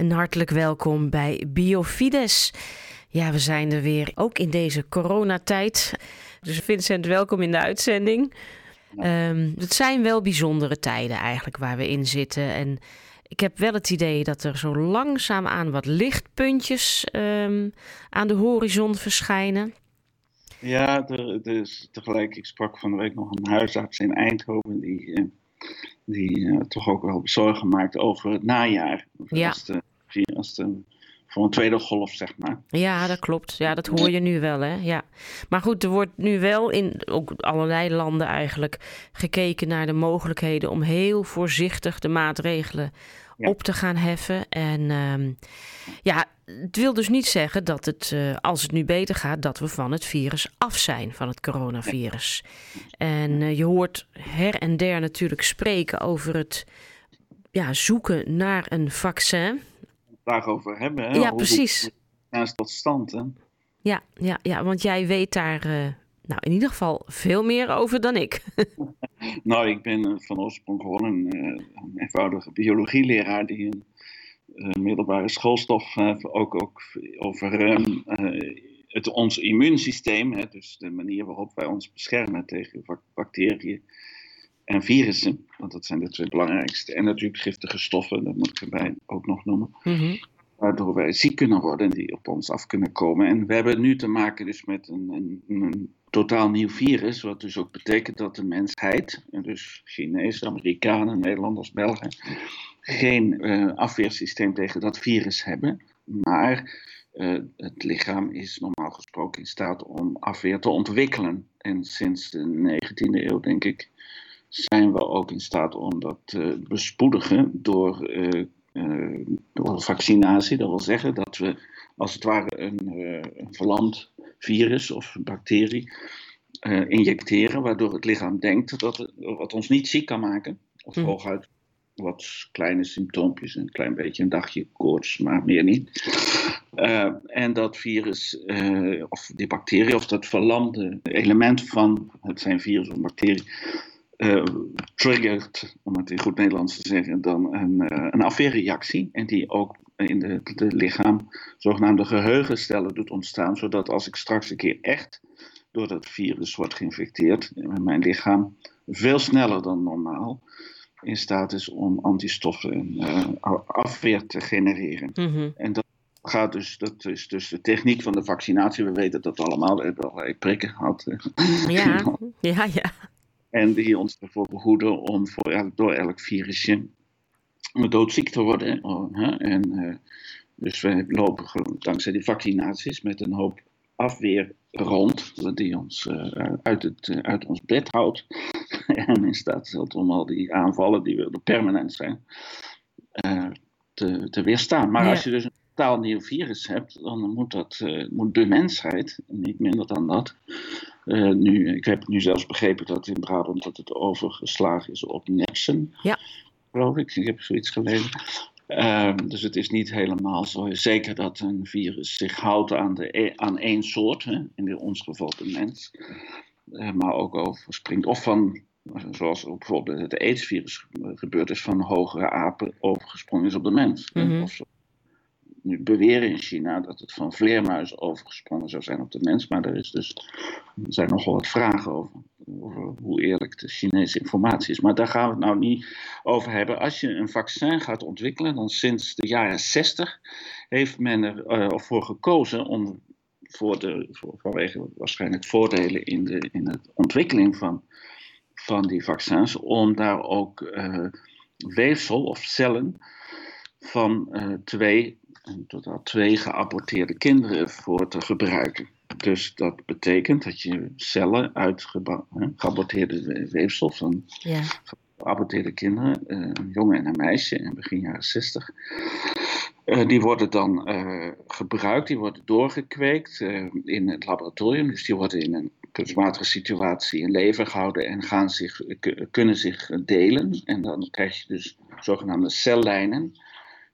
Een hartelijk welkom bij Biofides. Ja, we zijn er weer, ook in deze coronatijd. Dus Vincent, welkom in de uitzending. Um, het zijn wel bijzondere tijden eigenlijk waar we in zitten. En ik heb wel het idee dat er zo langzaam aan wat lichtpuntjes um, aan de horizon verschijnen. Ja, er, is tegelijk, ik sprak van de week nog een huisarts in Eindhoven die, eh, die uh, toch ook wel zorgen maakt over het najaar. Ja. Als de, als de, voor een tweede golf, zeg maar. Ja, dat klopt. Ja, dat hoor je nu wel, hè. Ja. Maar goed, er wordt nu wel in ook allerlei landen eigenlijk gekeken naar de mogelijkheden om heel voorzichtig de maatregelen ja. op te gaan heffen. En um, ja, het wil dus niet zeggen dat het, uh, als het nu beter gaat, dat we van het virus af zijn, van het coronavirus. En uh, je hoort her en der natuurlijk spreken over het ja, zoeken naar een vaccin. Daarover hebben, hè? Ja, Hoe precies. is tot stand, hè? Ja, ja, ja, want jij weet daar uh, nou, in ieder geval veel meer over dan ik. nou, ik ben van oorsprong gewoon een, een eenvoudige biologieleraar die een middelbare schoolstof ook, ook over uh, het, ons immuunsysteem, hè, dus de manier waarop wij ons beschermen tegen bacteriën en virussen, want dat zijn de twee belangrijkste, en natuurlijk giftige stoffen, dat moet ik erbij ook nog noemen, mm -hmm. waardoor wij ziek kunnen worden en die op ons af kunnen komen. En we hebben nu te maken dus met een, een, een totaal nieuw virus, wat dus ook betekent dat de mensheid, dus Chinezen, Amerikanen, Nederlanders, Belgen, geen uh, afweersysteem tegen dat virus hebben, maar uh, het lichaam is normaal gesproken in staat om afweer te ontwikkelen. En sinds de 19e eeuw, denk ik, zijn we ook in staat om dat te bespoedigen door, uh, door vaccinatie. Dat wil zeggen dat we als het ware een, een verlamd virus of een bacterie injecteren, waardoor het lichaam denkt dat het wat ons niet ziek kan maken, of Mhm. hooguit wat kleine symptoompjes, een klein beetje een dagje koorts, maar meer niet. Uh, en dat virus, uh, of die bacterie, of dat verlamde element van het zijn virus of bacterie, uh, triggert, om het in goed Nederlands te zeggen, dan een, een afweerreactie. En die ook in het lichaam zogenaamde geheugenstellen doet ontstaan, zodat als ik straks een keer echt door dat virus word geïnfecteerd, mijn lichaam veel sneller dan normaal in staat is om antistoffen en uh, afweer te genereren. Mm -hmm. En dat gaat dus, dat is dus de techniek van de vaccinatie. We weten dat allemaal, we hebben allerlei prikken gehad. Ja, ja, ja. En die ons ervoor behoeden om voor elk, door elk virusje doodziek te worden. Oh, hè? En, uh, dus we lopen dankzij die vaccinaties met een hoop afweer rond, die ons uh, uit, het, uh, uit ons bed houdt en in staat stelt om al die aanvallen die we permanent zijn uh, te, te, weerstaan. Maar ja. als je dus een totaal nieuw virus hebt, dan moet, dat, moet de mensheid, niet minder dan dat, nu, ik heb nu zelfs begrepen dat in Brabant dat het overgeslagen is op nepsen, ja. geloof ik. Ik heb zoiets gelezen. Uh, dus het is niet helemaal zo zeker dat een virus zich houdt aan, de, aan één soort, hè, in ons geval de mens, uh, maar ook overspringt. Of van, zoals bijvoorbeeld het AIDS-virus gebeurd is, van hogere apen overgesprongen is op de mens. Mm -hmm. Of zo. Nu beweren in China dat het van vleermuizen overgesprongen zou zijn op de mens, maar er, is dus, er zijn nogal wat vragen over, over hoe eerlijk de Chinese informatie is. Maar daar gaan we het nou niet over hebben. Als je een vaccin gaat ontwikkelen, dan sinds de jaren 60 heeft men ervoor uh, gekozen om voor de, vanwege waarschijnlijk voordelen in de, in de ontwikkeling van, van die vaccins, om daar ook uh, weefsel of cellen van uh, twee, in totaal twee geaborteerde kinderen voor te gebruiken. Dus dat betekent dat je cellen uit geaborteerde weefsel van ja. geaborteerde kinderen, een jongen en een meisje in begin jaren 60, uh, die worden dan uh, gebruikt, die worden doorgekweekt in het laboratorium. Dus die worden in een kunstmatige situatie in leven gehouden en gaan zich, kunnen zich delen. En dan krijg je dus zogenaamde cellijnen.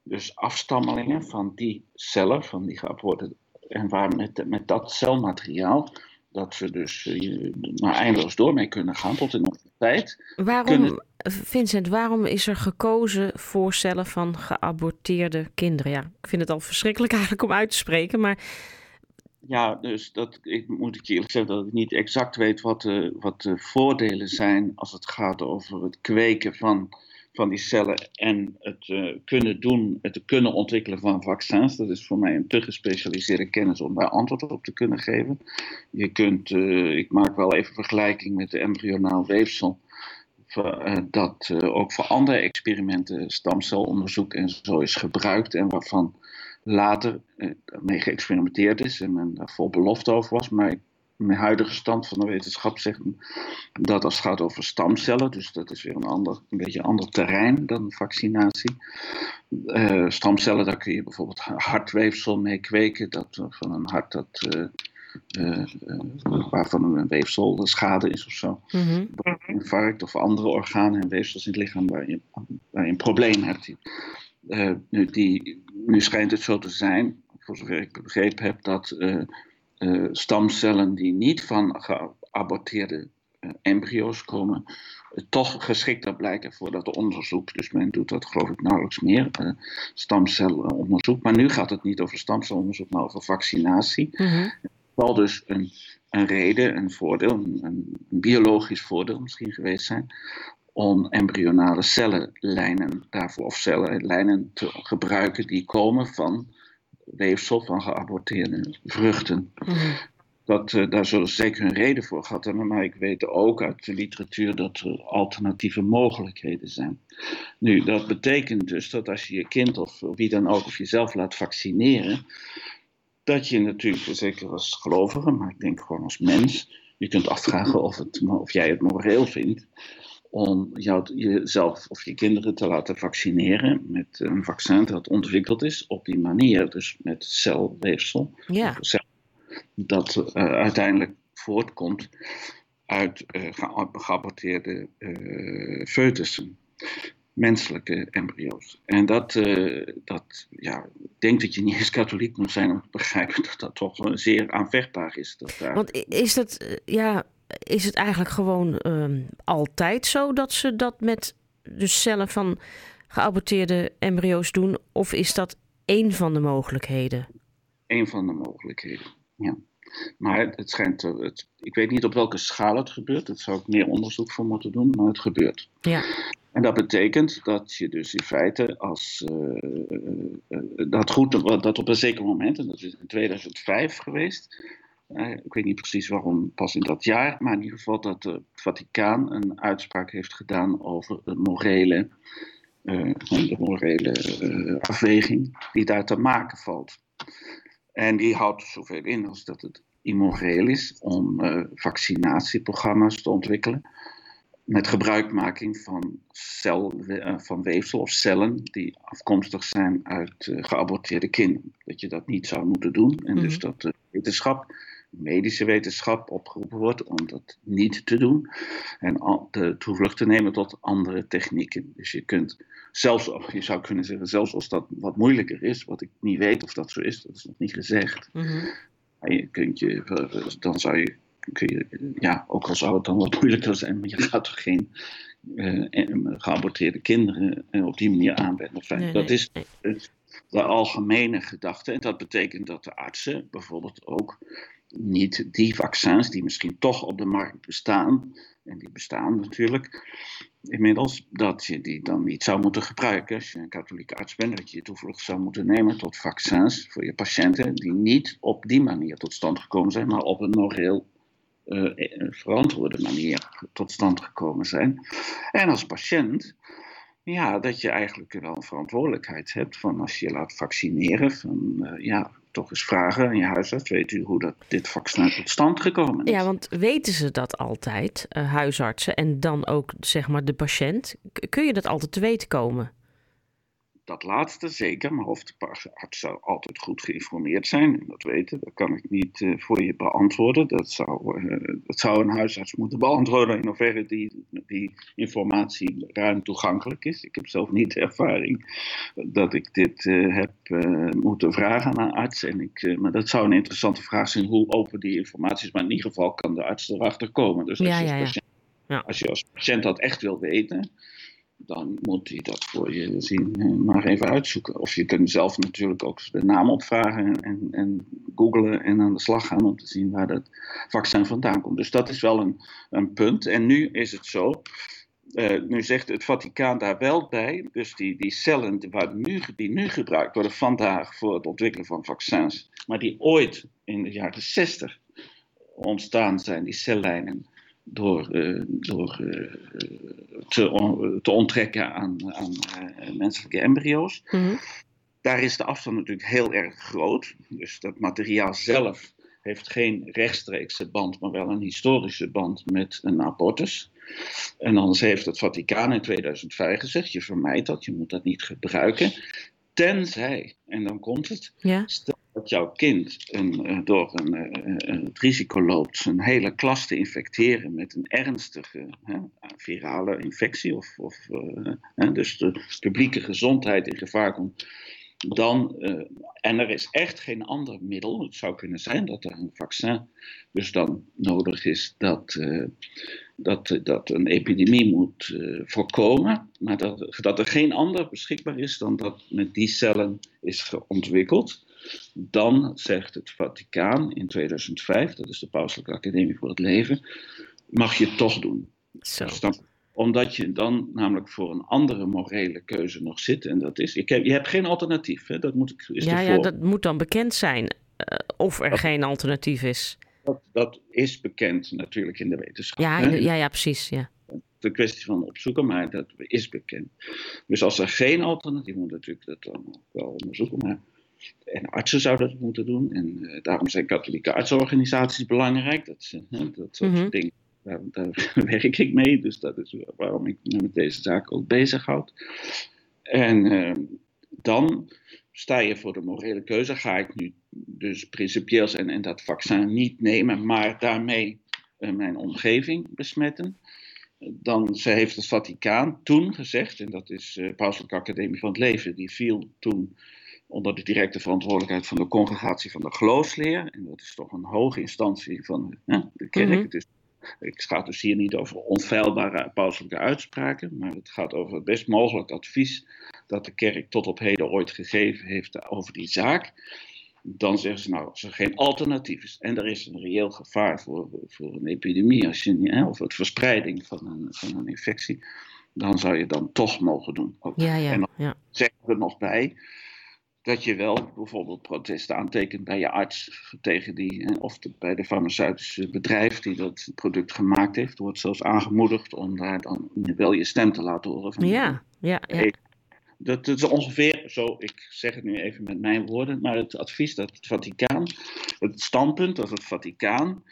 Dus afstammelingen van die cellen, van die geaborteerde en waar met, met dat celmateriaal, dat we dus uh, maar eindeloos door mee kunnen gaan tot in tijd. Waarom, Vincent, waarom is er gekozen voor cellen van geaborteerde kinderen? Ja, ik vind het al verschrikkelijk eigenlijk om uit te spreken, maar ja, dus dat, ik moet ik eerlijk zeggen dat ik niet exact weet wat de, wat de voordelen zijn als het gaat over het kweken van, van die cellen en het uh, kunnen doen, het kunnen ontwikkelen van vaccins. Dat is voor mij een te gespecialiseerde kennis om daar antwoord op te kunnen geven. Je kunt, uh, ik maak wel even vergelijking met de embryonaal weefsel. Uh, dat ook voor andere experimenten stamcelonderzoek en zo is gebruikt en waarvan later eh, mee geëxperimenteerd is en men daar vol belofte over was. Maar mijn huidige stand van de wetenschap zegt dat als het gaat over stamcellen, dus dat is weer een, ander, een beetje een ander terrein dan vaccinatie. Uh, stamcellen, daar kun je bijvoorbeeld hartweefsel mee kweken, dat, van een hart dat, uh, uh, waarvan een weefsel schade is of zo. Mm Infarct of andere organen en weefsels in het lichaam waar je, waar je een probleem hebt. Nu, die, nu schijnt het zo te zijn, voor zover ik begrepen heb, dat uh, uh, stamcellen die niet van geaborteerde embryo's komen, toch geschikter blijken voor dat onderzoek. Dus men doet dat geloof ik nauwelijks meer, stamcelonderzoek. Maar nu gaat het niet over stamcelonderzoek, maar over vaccinatie. Mm -hmm. zal dus een, een reden, een voordeel, een, een biologisch voordeel misschien geweest zijn, om embryonale cellenlijnen daarvoor, of cellenlijnen te gebruiken die komen van weefsel van geaborteerde vruchten. Mhm. Dat, uh, daar zullen ze zeker een reden voor gehad hebben, maar ik weet ook uit de literatuur dat er alternatieve mogelijkheden zijn. Nu, dat betekent dus dat als je je kind of wie dan ook of jezelf laat vaccineren, dat je natuurlijk, zeker als gelovige, maar ik denk gewoon als mens, je kunt afvragen of, het, of jij het moreel vindt om jou, jezelf of je kinderen te laten vaccineren met een vaccin dat ontwikkeld is op die manier, dus met celweefsel. Ja. Cel, dat uh, uiteindelijk voortkomt uit uh, geaborteerde uh, foetussen, menselijke embryo's. En dat, dat, ja, ik denk dat je niet eens katholiek moet zijn om te begrijpen dat dat toch zeer aanvechtbaar is. Dat daar... Want is dat, ja, is het eigenlijk gewoon um, altijd zo dat ze dat met de cellen van geaborteerde embryo's doen? Of is dat één van de mogelijkheden? Eén van de mogelijkheden, ja. Maar het schijnt, het, ik weet niet op welke schaal het gebeurt. Daar zou ik meer onderzoek voor moeten doen, maar het gebeurt. Ja. En dat betekent dat je dus in feite als uh, uh, dat goed, dat op een zeker moment, en dat is in 2005 geweest, ik weet niet precies waarom pas in dat jaar, maar in ieder geval dat het Vaticaan een uitspraak heeft gedaan over de morele, uh, de morele uh, afweging die daar te maken valt. En die houdt zoveel in als dat het immoreel is om vaccinatieprogramma's te ontwikkelen met gebruikmaking van, cel, van weefsel of cellen die afkomstig zijn uit geaborteerde kinderen. Dat je dat niet zou moeten doen en dus dat de wetenschap medische wetenschap opgeroepen wordt om dat niet te doen. En de toevlucht te nemen tot andere technieken. Dus je kunt zelfs, je zou kunnen zeggen, zelfs als dat wat moeilijker is, wat ik niet weet of dat zo is, dat is nog niet gezegd. Mm je kunt je, dan zou je, kun je, ja, ook al zou het dan wat moeilijker zijn, maar je gaat toch geen uh, geaborteerde kinderen uh, op die manier aanwenden. Nee, dat is de algemene gedachte. En dat betekent dat de artsen bijvoorbeeld ook niet die vaccins die misschien toch op de markt bestaan, en die bestaan natuurlijk inmiddels, dat je die dan niet zou moeten gebruiken als je een katholieke arts bent, dat je toevlucht zou moeten nemen tot vaccins voor je patiënten die niet op die manier tot stand gekomen zijn, maar op een moreel uh, verantwoorde manier tot stand gekomen zijn. En als patiënt ja, dat je eigenlijk wel een verantwoordelijkheid hebt van als je laat vaccineren, van uh, ja, toch eens vragen aan je huisarts. Weet u hoe dat, dit vaccin tot stand gekomen is? Ja, want weten ze dat altijd, uh, huisartsen en dan ook zeg maar de patiënt? Kun je dat altijd te weten komen? Dat laatste zeker, maar of de arts zou altijd goed geïnformeerd zijn, en dat weten, dat kan ik niet uh, voor je beantwoorden. Dat zou, uh, dat zou een huisarts moeten beantwoorden in hoeverre die, die informatie ruim toegankelijk is. Ik heb zelf niet de ervaring dat ik dit uh, heb moeten vragen aan een arts. En ik, maar dat zou een interessante vraag zijn hoe open die informatie is. Maar in ieder geval kan de arts erachter komen. Dus als ja, je ja, ja ja. Als je als patiënt dat echt wil weten, dan moet hij dat voor je zien eh, maar even uitzoeken. Of je kunt zelf natuurlijk ook de naam opvragen en, en googlen en aan de slag gaan om te zien waar dat vaccin vandaan komt. Dus dat is wel een, een punt. En nu is het zo. Uh, nu zegt het Vaticaan daar wel bij, dus die, die cellen die, waar nu, die nu gebruikt worden vandaag voor het ontwikkelen van vaccins, maar die ooit in de jaren 60 ontstaan zijn, die cellijnen, door, uh, door uh, te, on, te, onttrekken aan, aan uh, menselijke embryo's. Mm -hmm. Daar is de afstand natuurlijk heel erg groot. Dus dat materiaal zelf heeft geen rechtstreekse band, maar wel een historische band met een abortus. En anders heeft het Vaticaan in 2005 gezegd: je vermijdt dat, je moet dat niet gebruiken. Tenzij, en dan komt het, ja. Dat jouw kind een, door een, het risico loopt een hele klas te infecteren met een ernstige virale infectie, of, of dus de publieke gezondheid in gevaar komt, dan, en er is echt geen ander middel, het zou kunnen zijn dat er een vaccin dus dan nodig is dat, dat, dat een epidemie moet voorkomen, maar dat, dat er geen ander beschikbaar is dan dat met die cellen is ontwikkeld. Dan zegt het Vaticaan in 2005, dat is de Pauselijke Academie voor het Leven, mag je het toch doen. Zo. Dus dan, omdat je dan namelijk voor een andere morele keuze nog zit. En dat is, ik heb, je hebt geen alternatief. Hè? Dat moet is ja, ja, dat moet dan bekend zijn uh, of er dat, geen alternatief is. Dat, dat, is bekend natuurlijk in de wetenschap. Ja, hè? ja, ja precies. Ja. De kwestie van opzoeken, maar dat is bekend. Dus als er geen alternatief moet natuurlijk dat dan wel onderzoeken. Maar en artsen zouden dat moeten doen. En uh, daarom zijn katholieke artsorganisaties belangrijk. Dat, uh, dat soort mm -hmm. dingen. Daar, daar, werk ik mee. Dus dat is waarom ik me met deze zaak ook bezighoud. En uh, dan sta je voor de morele keuze. Ga ik nu dus principieel zijn en dat vaccin niet nemen, maar daarmee mijn omgeving besmetten? Dan ze heeft het Vaticaan toen gezegd, en dat is de Pauselijke Academie van het Leven, die viel toen onder de directe verantwoordelijkheid van de congregatie van de geloofsleer. En dat is toch een hoge instantie van hè, de kerk. Mm -hmm. dus, ik ga dus hier niet over onfeilbare pauselijke uitspraken, maar het gaat over het best mogelijk advies dat de kerk tot op heden ooit gegeven heeft over die zaak. Dan zeggen ze nou, als er geen alternatief is en er is een reëel gevaar voor, voor een epidemie als je, hè, of het verspreiding van een, van een infectie, dan zou je dan toch mogen doen. Ook. Ja, ja, en dan ja. zeggen we er nog bij dat je wel bijvoorbeeld protesten aantekent bij je arts tegen die, of de, bij de farmaceutische bedrijf die dat product gemaakt heeft. wordt zelfs aangemoedigd om daar dan wel je stem te laten horen. Van, ja, ja, ja. Dat, dat is ongeveer zo, ik zeg het nu even met mijn woorden, maar het advies dat het Vaticaan, het standpunt dat het Vaticaan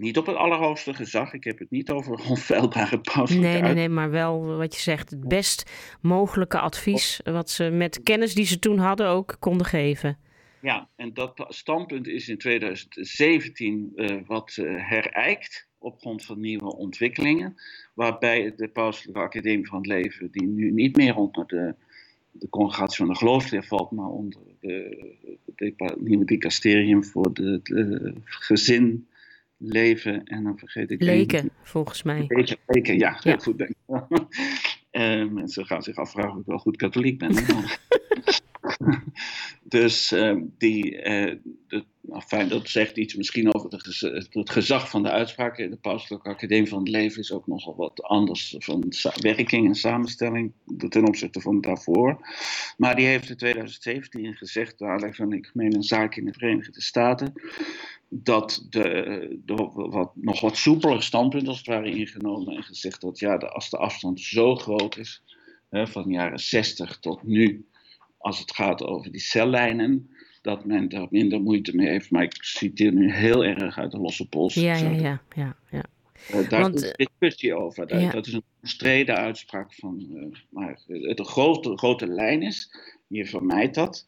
niet op het allerhoogste gezag. Ik heb het niet over onfeilbare pauselijke Nee, nee, nee, maar wel wat je zegt, het best mogelijke advies wat ze met kennis die ze toen hadden ook konden geven. Ja, en dat standpunt is in 2017 uh, wat uh, herijkt op grond van nieuwe ontwikkelingen, waarbij de Pauselijke Academie van het Leven, die nu niet meer onder de, de congregatie van de geloofsleer valt, maar onder de, de, de nieuwe dicasterium voor de gezin, leven en dan vergeet ik... Leken, volgens mij. Leken, leken ja, heel ja. goed denk ik. uh, mensen gaan zich afvragen of ik wel goed katholiek ben. dus uh, die, uh, de, nou, fijn, dat zegt iets misschien over de het gezag van de uitspraken. De Pauselijke Academie van het Leven is ook nogal wat anders van werking en samenstelling ten opzichte van daarvoor. Maar die heeft in 2017 gezegd, daar van ik meen een zaak in de Verenigde Staten, dat de, de wat, nog wat soepeler standpunt als het ware ingenomen en gezegd dat ja, de, als de afstand zo groot is, hè, van de jaren 60 tot nu, als het gaat over die cellijnen, dat men daar minder moeite mee heeft. Maar ik citeer nu heel erg uit de losse pols. Ja, ja, ja, ja, ja. Uh, daar Want, is discussie over. Dat, ja. dat is een omstreden uitspraak van. Uh, maar de grote, grote lijn is, je vermijdt dat.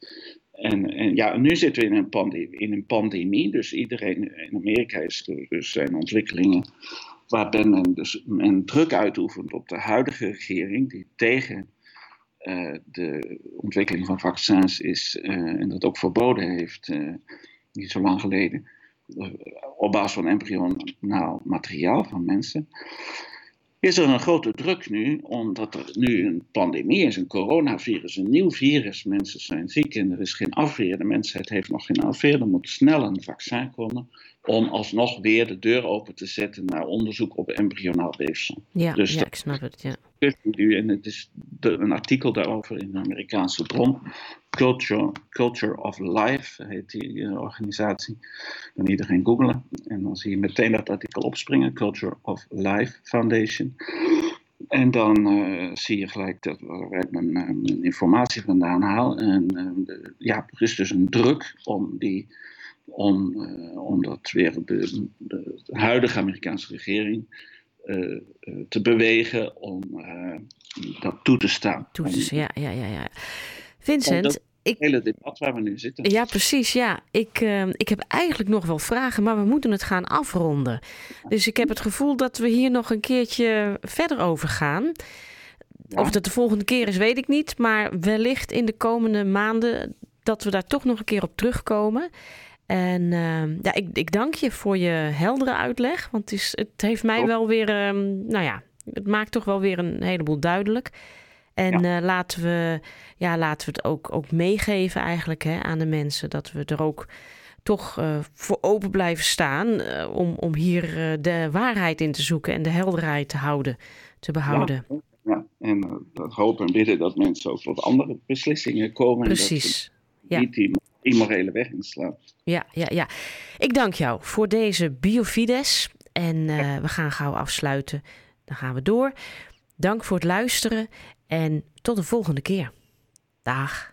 En, en, ja, nu zitten we in een, pandemie, in een pandemie, dus iedereen in Amerika is dus zijn ontwikkelingen waarbij men dus men druk uitoefent op de huidige regering die tegen uh, de ontwikkeling van vaccins is uh, en dat ook verboden heeft, niet zo lang geleden, op basis van embryonaal materiaal van mensen. Is er een grote druk nu, omdat er nu een pandemie is, een coronavirus, een nieuw virus. Mensen zijn ziek en er is geen afweer. De mensheid heeft nog geen afweer. Er moet snel een vaccin komen om alsnog weer de deur open te zetten naar onderzoek op embryonaal weefsel. Ja, dus ja ik snap het. Ja. En het is een artikel daarover in de Amerikaanse bron. Culture, Culture of Life heet die uh, organisatie. Dan iedereen googlen en dan zie je meteen dat artikel opspringen. Culture of Life Foundation. En dan uh, zie je gelijk dat waar ik mijn, eh, mijn informatie vandaan haal. En de, ja, er is dus een druk om die om, uh, om dat weer de, de, huidige Amerikaanse regering uh, te bewegen om dat toe te staan. Toe te, ja, ja, ja, ja. Vincent. Ik, hele debat waar we nu zitten. Ja, precies. Ja. Ik, uh, ik heb eigenlijk nog wel vragen, maar we moeten het gaan afronden. Dus ik heb het gevoel dat we hier nog een keertje verder over gaan. Ja. Of dat de volgende keer is, weet ik niet. Maar wellicht in de komende maanden dat we daar toch nog een keer op terugkomen. En uh, ja, ik, ik dank je voor je heldere uitleg. Want het, is, het heeft mij wel weer, um, nou ja, het maakt toch wel weer een heleboel duidelijk. En ja. uh, laten, we, ja, laten we het ook, ook meegeven eigenlijk hè, aan de mensen. Dat we er ook toch uh, voor open blijven staan. Uh, om, om hier de waarheid in te zoeken en de helderheid te houden, te behouden. Ja, ja. en dat hopen en bidden dat mensen ook tot andere beslissingen komen. Precies. En dat niet die immorele weg inslaan. Ja, ja, ja. Ik dank jou voor deze Biofides. En uh, we gaan gauw afsluiten. Dan gaan we door. Dank voor het luisteren en tot de volgende keer. Dag.